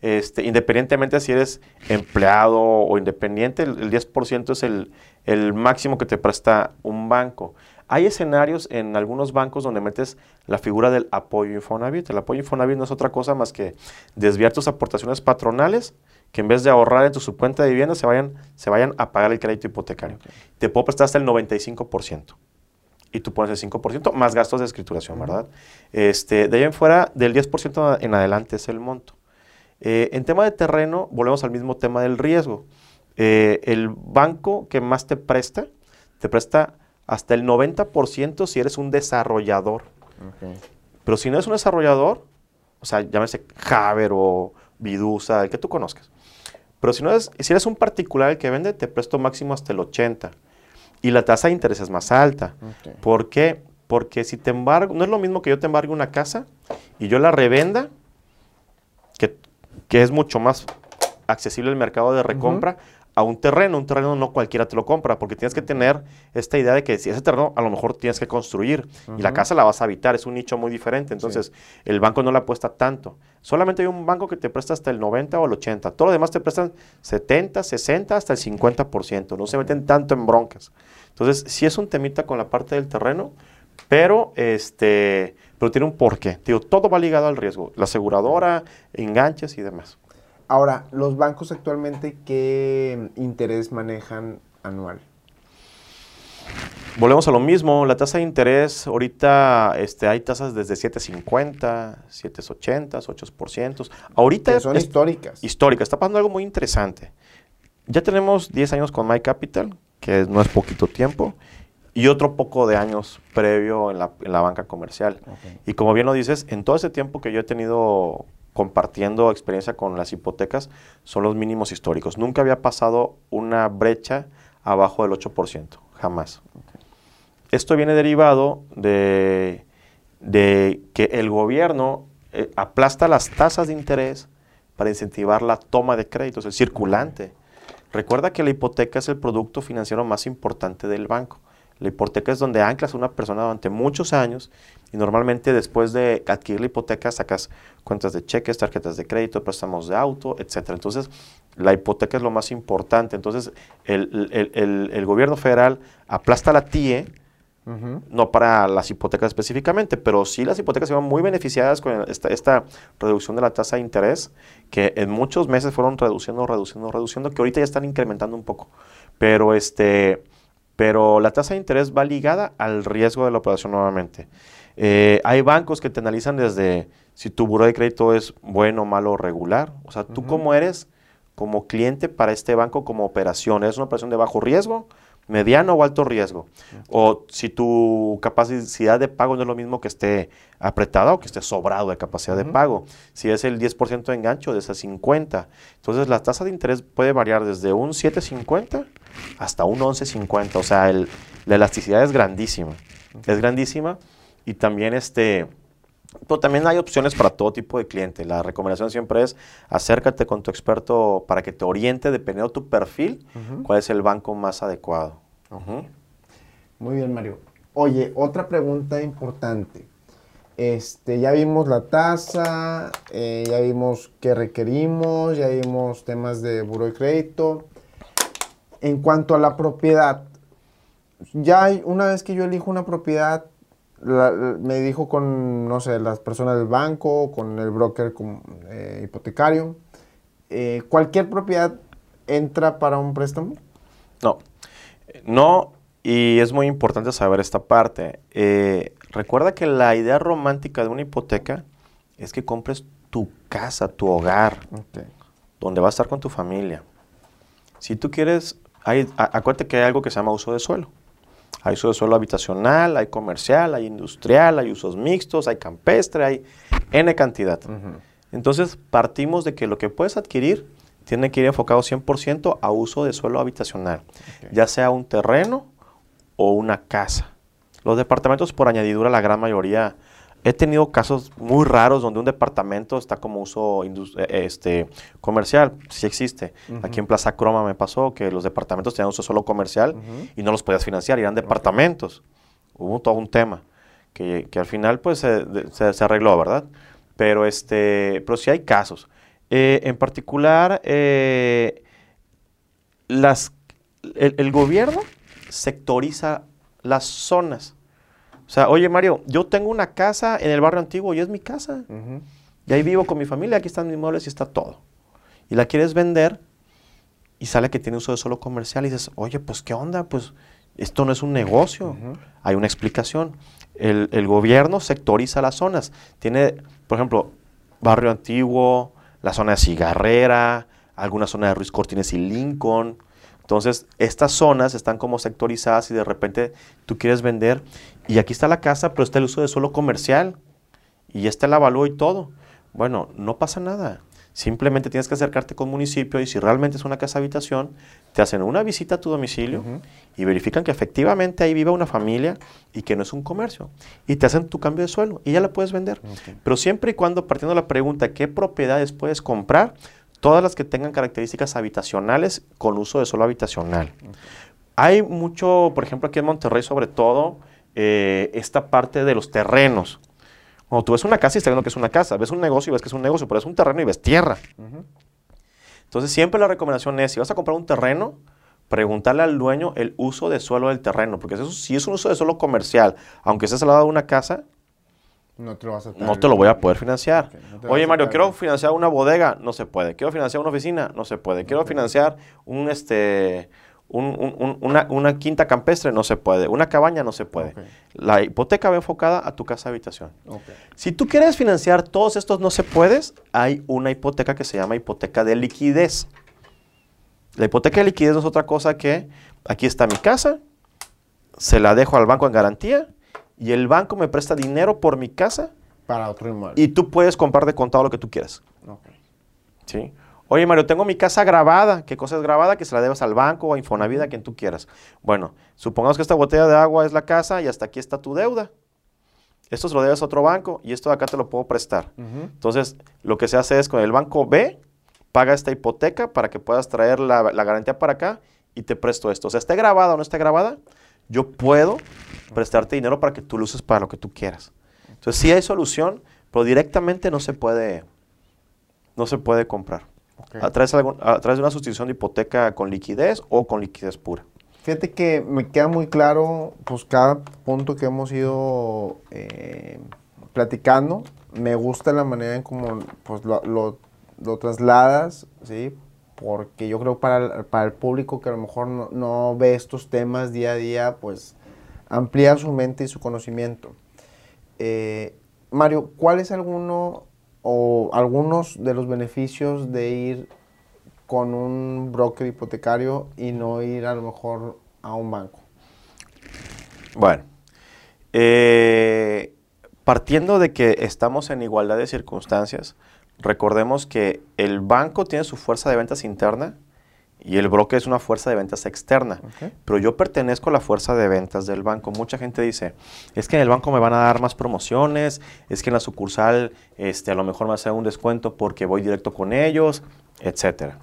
Speaker 1: este, independientemente si eres empleado o independiente, el, 10% es el, el, máximo que te presta un banco. Hay escenarios en algunos bancos donde metes la figura del apoyo Infonavit. El apoyo Infonavit no es otra cosa más que desviar tus aportaciones patronales que en vez de ahorrar en tu subcuenta de vivienda se vayan, se vayan a pagar el crédito hipotecario. Te puedo prestar hasta el 95% y tú pones el 5% más gastos de escrituración, ¿verdad? Este, de ahí en fuera, del 10% en adelante es el monto. Eh, en tema de terreno, volvemos al mismo tema del riesgo. Eh, el banco que más te presta, te presta hasta el 90% si eres un desarrollador. Pero si no eres un desarrollador, o sea, llámese Javer o Vidusa, el que tú conozcas. Pero si, no eres, si eres un particular el que vende, te presto máximo hasta el 80% y la tasa de interés es más alta. ¿Por qué? Porque si te embargo, no es lo mismo que yo te embargue una casa y yo la revenda, que, que es mucho más accesible el mercado de recompra, a un terreno. Un terreno no cualquiera te lo compra, porque tienes que tener esta idea de que si ese terreno a lo mejor tienes que construir y la casa la vas a habitar, es un nicho muy diferente. Entonces, el banco no le apuesta tanto. Solamente hay un banco que te presta hasta el 90 o el 80. Todo lo demás te prestan 70, 60, hasta el 50%. No se meten tanto en broncas. Entonces, sí es un temita con la parte del terreno, pero este pero tiene un porqué. Digo, todo va ligado al riesgo. La aseguradora, enganches y demás.
Speaker 2: Ahora, los bancos actualmente, ¿qué interés manejan anual?
Speaker 1: Volvemos a lo mismo, la tasa de interés, ahorita este, hay tasas desde 7.50, 7.80, 8%. Ahorita
Speaker 2: que son históricas.
Speaker 1: Históricas, está pasando algo muy interesante. Ya tenemos 10 años con My Capital, que no es poquito tiempo, y otro poco de años previo en la, en la banca comercial. Y como bien lo dices, en todo ese tiempo que yo he tenido compartiendo experiencia con las hipotecas son los mínimos históricos. Nunca había pasado una brecha abajo del 8%, jamás. Esto viene derivado de, que el gobierno eh, aplasta las tasas de interés para incentivar la toma de créditos, el circulante. Recuerda que la hipoteca es el producto financiero más importante del banco. La hipoteca es donde anclas a una persona durante muchos años y normalmente después de adquirir la hipoteca sacas cuentas de cheques, tarjetas de crédito, préstamos de auto, etc. Entonces, la hipoteca es lo más importante. Entonces, el, gobierno federal aplasta la TIE, no para las hipotecas específicamente, pero sí las hipotecas se van muy beneficiadas con esta, esta, reducción de la tasa de interés, que en muchos meses fueron reduciendo, reduciendo, reduciendo, que ahorita ya están incrementando un poco. Pero este pero la tasa de interés va ligada al riesgo de la operación nuevamente. Eh, hay bancos que te analizan desde si tu buro de crédito es bueno, malo o regular. O sea, tú cómo eres como cliente para este banco como operación. ¿Es una operación de bajo riesgo, mediano o alto riesgo? O si tu capacidad de pago no es lo mismo que esté apretada o que esté sobrado de capacidad de pago. Si es el 10% de engancho, de ese 50. Entonces, la tasa de interés puede variar desde un 750 hasta un 11.50. O sea, la elasticidad es grandísima. Es grandísima. Y también este... Pero también hay opciones para todo tipo de cliente. La recomendación siempre es acércate con tu experto para que te oriente, dependiendo de tu perfil, cuál es el banco más adecuado.
Speaker 2: Muy bien, Mario. Oye, otra pregunta importante. Este, ya vimos la tasa, eh, ya vimos qué requerimos, ya vimos temas de buro de crédito. En cuanto a la propiedad, ya hay, una vez que yo elijo una propiedad, me dijo con, no sé, las personas del banco, con el broker eh, hipotecario, eh, ¿cualquier propiedad entra para un préstamo?
Speaker 1: No, no, y es muy importante saber esta parte. Eh, recuerda que la idea romántica de una hipoteca es que compres tu casa, tu hogar, donde vas a estar con tu familia. Si tú quieres hay, acuérdate que hay algo que se llama uso de suelo. Hay uso de suelo habitacional, hay comercial, hay industrial, hay usos mixtos, hay campestre, hay N cantidad. Entonces, partimos de que lo que puedes adquirir tiene que ir enfocado 100% a uso de suelo habitacional, ya sea un terreno o una casa. Los departamentos, por añadidura, la gran mayoría He tenido casos muy raros donde un departamento está como uso eh, este, comercial, sí existe. Aquí en Plaza Croma me pasó que los departamentos tenían uso solo comercial y no los podías financiar, eran departamentos. Hubo todo un tema que, al final pues se, arregló, ¿verdad? Pero, este, pero sí hay casos. Eh, en particular, eh, las, el gobierno sectoriza las zonas. O sea, oye Mario, yo tengo una casa en el barrio antiguo y es mi casa. Y ahí vivo con mi familia, aquí están mis muebles y está todo. Y la quieres vender y sale que tiene uso de solo comercial y dices, oye, pues qué onda, pues esto no es un negocio. Hay una explicación. El, gobierno sectoriza las zonas. Tiene, por ejemplo, barrio antiguo, la zona de Cigarrera, alguna zona de Ruiz Cortines y Lincoln. Entonces, estas zonas están como sectorizadas y de repente tú quieres vender y aquí está la casa, pero está el uso de suelo comercial y ya está el avalúo y todo. Bueno, no pasa nada. Simplemente tienes que acercarte con el municipio y si realmente es una casa habitación, te hacen una visita a tu domicilio y verifican que efectivamente ahí vive una familia y que no es un comercio. Y te hacen tu cambio de suelo y ya la puedes vender. Pero siempre y cuando, partiendo de la pregunta, ¿qué propiedades puedes comprar? todas las que tengan características habitacionales con uso de suelo habitacional. Hay mucho, por ejemplo, aquí en Monterrey sobre todo, eh, esta parte de los terrenos. Cuando tú ves una casa y estás viendo que es una casa, ves un negocio y ves que es un negocio, pero es un terreno y ves tierra. Entonces siempre la recomendación es, si vas a comprar un terreno, preguntarle al dueño el uso de suelo del terreno, porque eso si es un uso de suelo comercial, aunque estés al lado de una casa,
Speaker 2: no te lo, vas a
Speaker 1: no te lo voy a poder financiar. Oye, Mario, quiero financiar una bodega, no se puede. Quiero financiar una oficina, no se puede. Quiero financiar un este una, quinta campestre, no se puede. Una cabaña, no se puede. La hipoteca va enfocada a tu casa habitación. Si tú quieres financiar todos estos no se puedes, hay una hipoteca que se llama hipoteca de liquidez. La hipoteca de liquidez no es otra cosa que, aquí está mi casa, se la dejo al banco en garantía y el banco me presta dinero por mi casa.
Speaker 2: Para otro inmueble.
Speaker 1: Y tú puedes comprar de contado lo que tú quieras. ¿Sí? Oye, Mario, tengo mi casa grabada. ¿Qué cosa es grabada? Que se la debes al banco o a Infonavit, a quien tú quieras. Bueno, supongamos que esta botella de agua es la casa y hasta aquí está tu deuda. Esto se lo debes a otro banco y esto de acá te lo puedo prestar. Entonces, lo que se hace es con el banco B, paga esta hipoteca para que puedas traer la, garantía para acá y te presto esto. O sea, esté grabada o no esté grabada, yo puedo prestarte dinero para que tú lo uses para lo que tú quieras. Entonces, sí hay solución, pero directamente no se puede, no se puede comprar. A, través de una sustitución de hipoteca con liquidez o con liquidez pura.
Speaker 2: Fíjate que me queda muy claro, pues cada punto que hemos ido eh, platicando, me gusta la manera en cómo pues, lo, trasladas, ¿sí? Porque yo creo para, para el público que a lo mejor no, ve estos temas día a día, pues amplía su mente y su conocimiento. Eh, Mario, ¿cuál es alguno o algunos de los beneficios de ir con un broker hipotecario y no ir a lo mejor a un banco?
Speaker 1: Bueno, eh, partiendo de que estamos en igualdad de circunstancias, recordemos que el banco tiene su fuerza de ventas interna y el broker es una fuerza de ventas externa. Pero yo pertenezco a la fuerza de ventas del banco. Mucha gente dice, es que en el banco me van a dar más promociones, es que en la sucursal este, a lo mejor me hace un descuento porque voy directo con ellos, etc.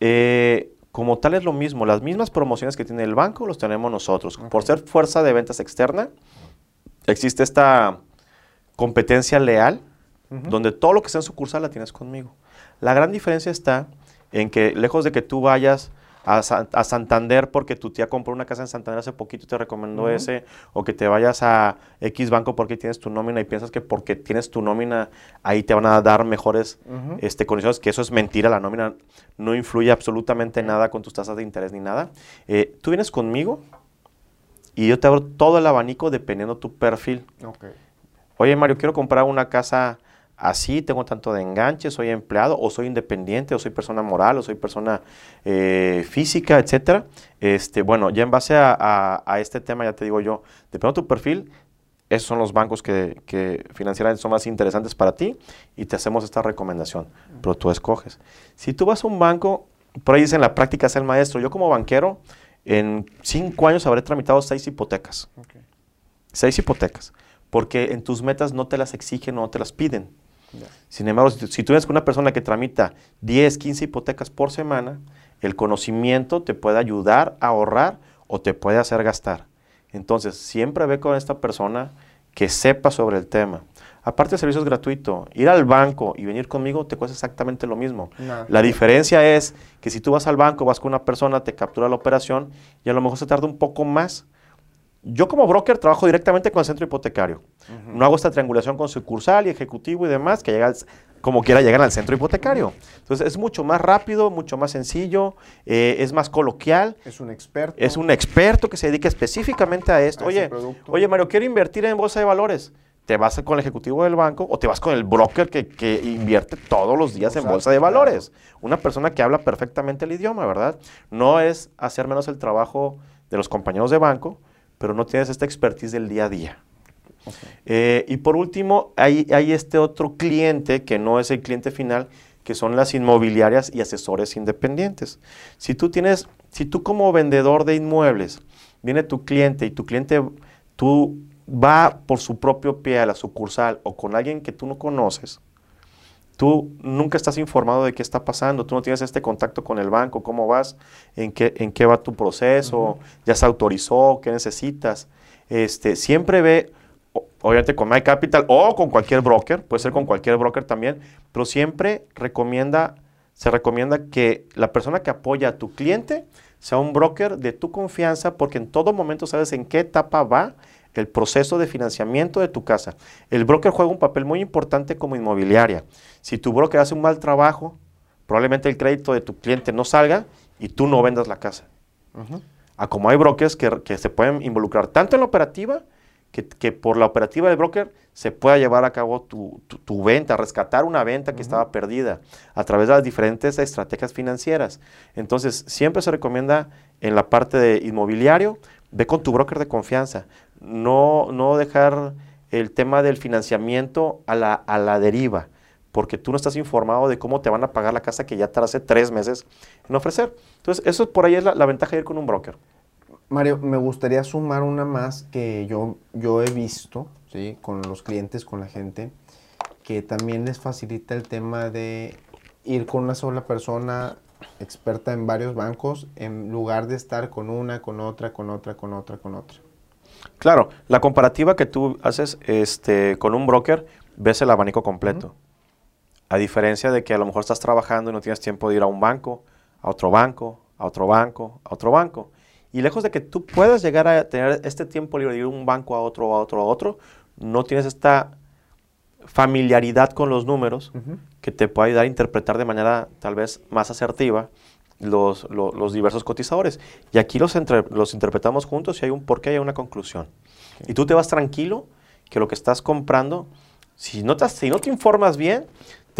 Speaker 1: Eh, como tal es lo mismo, las mismas promociones que tiene el banco los tenemos nosotros. Por ser fuerza de ventas externa, existe esta competencia leal, donde todo lo que sea en sucursal la tienes conmigo. La gran diferencia está en que lejos de que tú vayas a, Santander porque tu tía compró una casa en Santander hace poquito y te recomendó ese, o que te vayas a X banco porque tienes tu nómina y piensas que porque tienes tu nómina ahí te van a dar mejores este, condiciones, que eso es mentira, la nómina no influye absolutamente nada con tus tasas de interés ni nada. Eh, tú vienes conmigo y yo te abro todo el abanico dependiendo tu perfil. Oye Mario, quiero comprar una casa así, tengo tanto de enganche, soy empleado, o soy independiente, o soy persona moral, o soy persona eh, física, etcétera. Este, bueno, ya en base a, este tema, ya te digo yo, depende de tu perfil, esos son los bancos que, que, financieramente son más interesantes para ti y te hacemos esta recomendación, pero tú escoges. Si tú vas a un banco, por ahí dicen la práctica es el maestro. Yo como banquero, en cinco años habré tramitado seis hipotecas. Seis hipotecas. Porque en tus metas no te las exigen o no te las piden. Sin embargo, si, tú eres una persona que tramita 10, 15 hipotecas por semana, el conocimiento te puede ayudar a ahorrar o te puede hacer gastar. Entonces, siempre ve con esta persona que sepa sobre el tema. Aparte, el servicio es gratuito. Ir al banco y venir conmigo te cuesta exactamente lo mismo. La diferencia es que si tú vas al banco, vas con una persona, te captura la operación y a lo mejor se tarda un poco más yo como broker trabajo directamente con el centro hipotecario. No hago esta triangulación con sucursal y ejecutivo y demás, que llega como quiera llegar al centro hipotecario. Entonces es mucho más rápido, mucho más sencillo, eh, es más coloquial.
Speaker 2: Es un experto.
Speaker 1: Es un experto que se dedica específicamente a esto. oye, oye, Mario, quiero invertir en bolsa de valores. ¿Te vas con el ejecutivo del banco o te vas con el broker que, invierte todos los días en bolsa de valores? Una persona que habla perfectamente el idioma, ¿verdad? No es hacer menos el trabajo de los compañeros de banco, pero no tienes esta expertise del día a día. Eh, y por último, hay, hay este otro cliente que no es el cliente final, que son las inmobiliarias y asesores independientes. Si tú tienes, si tú como vendedor de inmuebles, viene tu cliente y tu cliente, tú va por su propio pie a la sucursal o con alguien que tú no conoces, tú nunca estás informado de qué está pasando, tú no tienes este contacto con el banco, cómo vas, en qué, en qué va tu proceso, ya se autorizó, qué necesitas. Este, siempre ve, obviamente con My Capital o con cualquier broker, puede ser con cualquier broker también, pero siempre recomienda, se recomienda que la persona que apoya a tu cliente sea un broker de tu confianza porque en todo momento sabes en qué etapa va el proceso de financiamiento de tu casa. El broker juega un papel muy importante como inmobiliaria. Si tu broker hace un mal trabajo, probablemente el crédito de tu cliente no salga y tú no vendas la casa. A como hay brokers que, se pueden involucrar tanto en la operativa, que, por la operativa del broker se pueda llevar a cabo tu, venta, rescatar una venta que estaba perdida a través de las diferentes estrategias financieras. Entonces, siempre se recomienda en la parte de inmobiliario, ve con tu broker de confianza no, no dejar el tema del financiamiento a la, a la deriva, porque tú no estás informado de cómo te van a pagar la casa que ya te hace tres meses en ofrecer. Entonces, eso por ahí es la, ventaja de ir con un broker.
Speaker 2: Mario, me gustaría sumar una más que yo, yo he visto ¿sí? con los clientes, con la gente, que también les facilita el tema de ir con una sola persona experta en varios bancos en lugar de estar con una, con otra, con otra, con otra, con otra.
Speaker 1: Claro, la comparativa que tú haces este, con un broker, ves el abanico completo. A diferencia de que a lo mejor estás trabajando y no tienes tiempo de ir a un banco, a otro banco, a otro banco, a otro banco. Y lejos de que tú puedas llegar a tener este tiempo libre de ir de un banco a otro, a otro, a otro, no tienes esta familiaridad con los números que te puede ayudar a interpretar de manera tal vez más asertiva los, los, diversos cotizadores. Y aquí los, los interpretamos juntos y hay un porqué y hay una conclusión. Y tú te vas tranquilo que lo que estás comprando, si no te, si no te informas bien,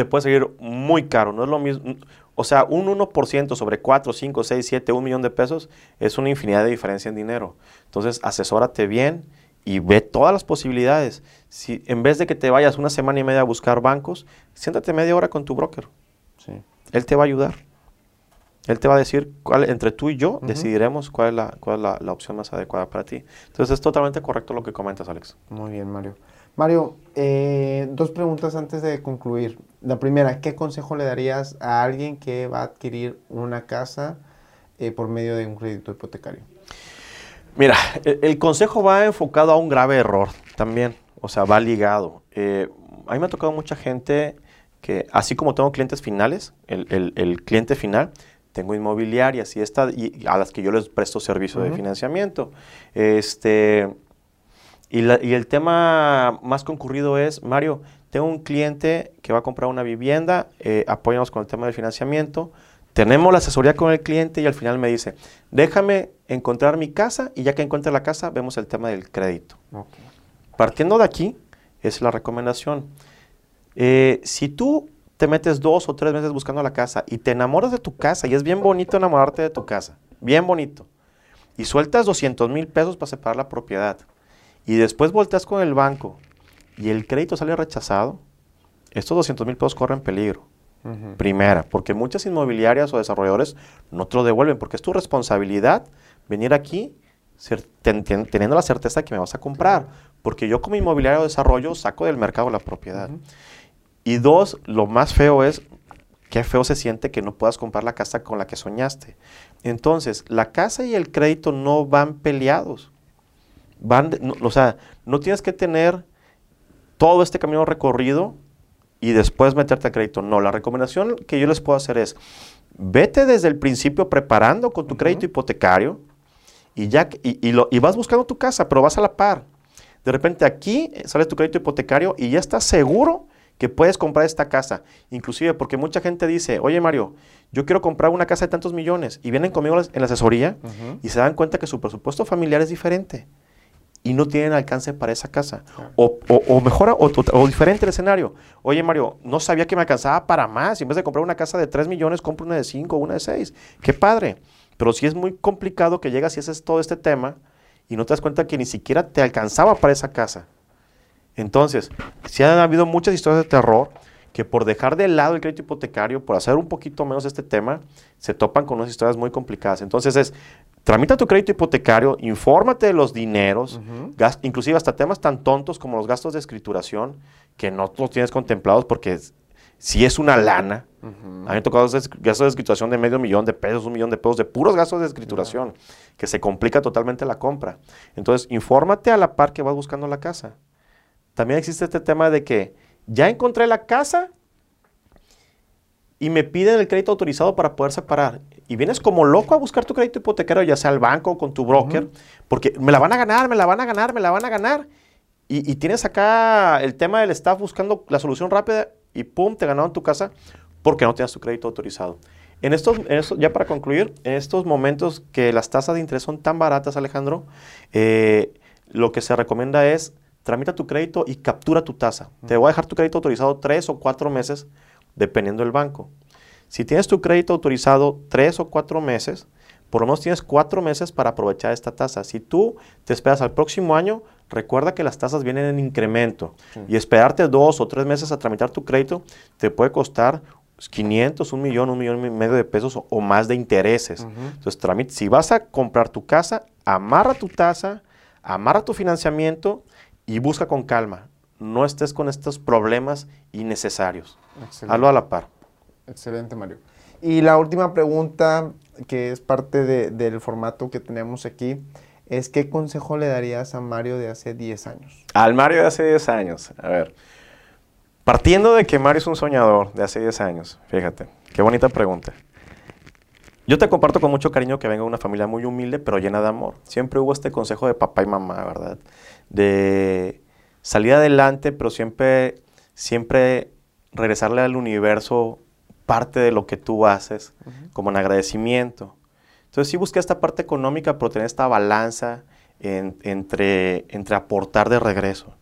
Speaker 1: te puede salir muy caro. No es lo mismo. O sea, un 1% sobre 4, 5, 6, 7, 1 millón de pesos es una infinidad de diferencia en dinero. Entonces, asesórate bien y ve todas las posibilidades. Si en vez de que te vayas una semana y media a buscar bancos, siéntate media hora con tu broker. Él te va a ayudar. Él te va a decir cuál, entre tú y yo decidiremos cuál es, la, cuál es la, opción más adecuada para ti. Entonces es totalmente correcto lo que comentas, Alex.
Speaker 2: Muy bien, Mario. Mario, eh, dos preguntas antes de concluir. La primera, ¿qué consejo le darías a alguien que va a adquirir una casa eh, por medio de un crédito hipotecario?
Speaker 1: Mira, el, consejo va enfocado a un grave error también, o sea, va ligado. Eh, a mí me ha tocado mucha gente que, así como tengo clientes finales, el, el cliente final, tengo inmobiliarias y, esta, y a las que yo les presto servicio de financiamiento. Este, y, el tema más concurrido es, Mario, tengo un cliente que va a comprar una vivienda, eh, apóyanos con el tema del financiamiento, tenemos la asesoría con el cliente y al final me dice, déjame encontrar mi casa y ya que encuentre la casa, vemos el tema del crédito. Partiendo de aquí, es la recomendación. Eh, si tú te metes dos o tres meses buscando la casa y te enamoras de tu casa y es bien bonito enamorarte de tu casa, bien bonito. Y sueltas 200 mil pesos para separar la propiedad y después volteas con el banco y el crédito sale rechazado, estos 200 mil pesos corren peligro. Primera, porque muchas inmobiliarias o desarrolladores no te lo devuelven porque es tu responsabilidad venir aquí teniendo la certeza que me vas a comprar. Porque yo como inmobiliario de desarrollo saco del mercado la propiedad. Y dos, lo más feo es, qué feo se siente que no puedas comprar la casa con la que soñaste. Entonces, la casa y el crédito no van peleados. Van, o sea, no tienes que tener todo este camino recorrido y después meterte a crédito. No, la recomendación que yo les puedo hacer es, vete desde el principio preparando con tu crédito hipotecario y, ya, y, lo, y vas buscando tu casa, pero vas a la par. De repente aquí sale tu crédito hipotecario y ya estás seguro que puedes comprar esta casa. Inclusive porque mucha gente dice, oye Mario, yo quiero comprar una casa de tantos millones y vienen conmigo en la asesoría y se dan cuenta que su presupuesto familiar es diferente y no tienen alcance para esa casa. O, o, mejor, o, diferente el escenario. Oye Mario, no sabía que me alcanzaba para más en vez de comprar una casa de 3 millones, compro una de 5 o una de 6. Qué padre. Pero si es muy complicado que llegas y haces todo este tema y no te das cuenta que ni siquiera te alcanzaba para esa casa. Entonces, si han habido muchas historias de terror que por dejar de lado el crédito hipotecario, por hacer un poquito menos este tema, se topan con unas historias muy complicadas. Entonces es, tramita tu crédito hipotecario, infórmate de los dineros, inclusive hasta temas tan tontos como los gastos de escrituración, que no los tienes contemplados porque si es una lana. A mí me tocado gastos de escrituración de medio millón de pesos, un millón de pesos, de puros gastos de escrituración, que se complica totalmente la compra. Entonces, infórmate a la par que vas buscando la casa. También existe este tema de que ya encontré la casa y me piden el crédito autorizado para poder separar. Y vienes como loco a buscar tu crédito hipotecario, ya sea al banco o con tu broker, porque me la van a ganar, me la van a ganar, me la van a ganar. Y, tienes acá el tema del staff buscando la solución rápida y pum, te ganaron tu casa porque no tienes tu crédito autorizado. En estos, ya para concluir, en estos momentos que las tasas de interés son tan baratas, Alejandro, eh, lo que se recomienda es tramita tu crédito y captura tu tasa. Te voy a dejar tu crédito autorizado tres o cuatro meses, dependiendo del banco. Si tienes tu crédito autorizado tres o cuatro meses, por lo menos tienes cuatro meses para aprovechar esta tasa. Si tú te esperas al próximo año, recuerda que las tasas vienen en incremento y esperarte dos o tres meses a tramitar tu crédito te puede costar 500, un millón, un millón y medio de pesos o, más de intereses. Entonces, si vas a comprar tu casa, amarra tu tasa, amarra tu financiamiento y busca con calma. No estés con estos problemas innecesarios. Hazlo a la par.
Speaker 2: Excelente, Mario. Y la última pregunta, que es parte del formato que tenemos aquí, es ¿qué consejo le darías a Mario de hace 10 años?
Speaker 1: Al Mario de hace 10 años. A ver, partiendo de que Mario es un soñador de hace 10 años, fíjate, qué bonita pregunta. Yo te comparto con mucho cariño que vengo de una familia muy humilde, pero llena de amor. Siempre hubo este consejo de papá y mamá, ¿verdad? De salir adelante, pero siempre, siempre regresarle al universo parte de lo que tú haces como en agradecimiento. Entonces sí busqué esta parte económica, pero tener esta balanza entre, entre aportar de regreso.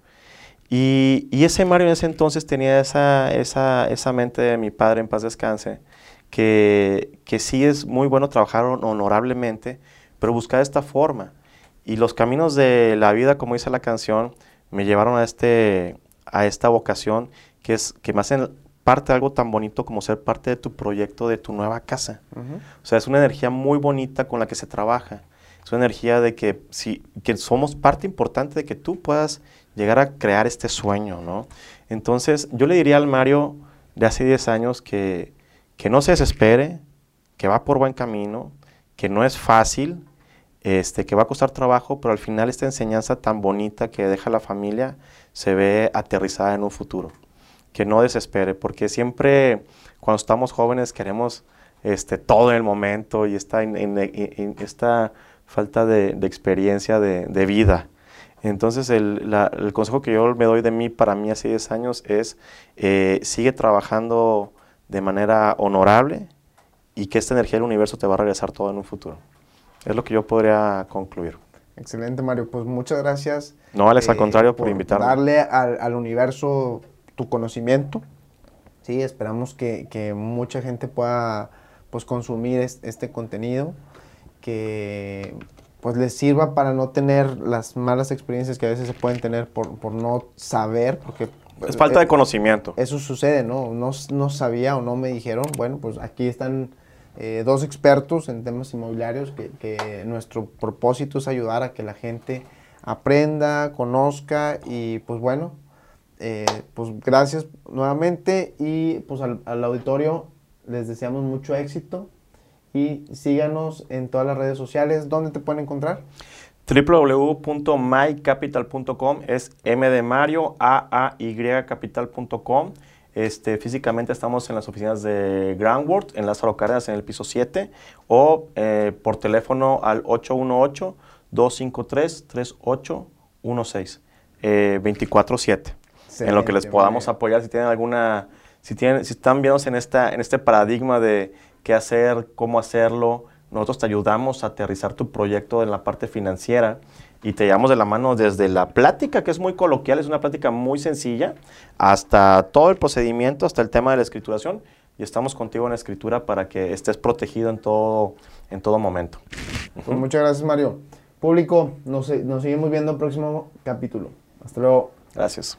Speaker 1: Y, ese Mario en ese entonces tenía esa, esa, esa, mente de mi padre en paz descanse, que, que sí es muy bueno trabajar honorablemente, pero buscar esta forma. Y los caminos de la vida, como dice la canción, me llevaron a, este, a esta vocación que, es, que me hacen parte de algo tan bonito como ser parte de tu proyecto, de tu nueva casa. O sea, es una energía muy bonita con la que se trabaja. Es una energía de que, si, que somos parte importante de que tú puedas llegar a crear este sueño, ¿no? Entonces, yo le diría al Mario de hace 10 años que, que no se desespere, que va por buen camino, que no es fácil, este, que va a costar trabajo, pero al final esta enseñanza tan bonita que deja la familia se ve aterrizada en un futuro que no desespere, porque siempre cuando estamos jóvenes queremos este, todo en el momento y esta, esta falta de, experiencia de, vida. Entonces el, consejo que yo me doy de mí para mí hace 10 años es eh, sigue trabajando de manera honorable y que esta energía del universo te va a regresar todo en un futuro. Es lo que yo podría concluir.
Speaker 2: Excelente, Mario. Pues muchas gracias.
Speaker 1: No, Alex, al eh, contrario, por, invitarme.
Speaker 2: Darle al, al universo tu conocimiento. Sí, esperamos que, mucha gente pueda pues, consumir este contenido, que pues les sirva para no tener las malas experiencias que a veces se pueden tener por, no saber, porque...
Speaker 1: Es falta de eh, conocimiento.
Speaker 2: Eso sucede, ¿no? ¿no? No sabía o no me dijeron. Bueno, pues aquí están eh, dos expertos en temas inmobiliarios que, nuestro propósito es ayudar a que la gente aprenda, conozca y pues bueno, eh, pues gracias nuevamente y pues al, auditorio les deseamos mucho éxito y síganos en todas las redes sociales. ¿Dónde te pueden encontrar?
Speaker 1: www.mycapital.com es M de Mario, A, A, Y capital.com. Este, físicamente estamos en las oficinas de Groundwork, en Lázaro Cárdenas, en el piso 7, o eh, por teléfono al 818-253-3816, eh, 24-7 en lo que les podamos apoyar si tienen alguna, si, tienen, si están viendo en, esta, en este paradigma de qué hacer, cómo hacerlo, nosotros te ayudamos a aterrizar tu proyecto en la parte financiera y te llevamos de la mano desde la plática, que es muy coloquial, es una plática muy sencilla, hasta todo el procedimiento, hasta el tema de la escrituración. Y estamos contigo en la escritura para que estés protegido en todo, en todo momento.
Speaker 2: Pues muchas gracias, Mario. Público, nos, nos seguimos viendo en el próximo capítulo. Hasta luego.
Speaker 1: Gracias.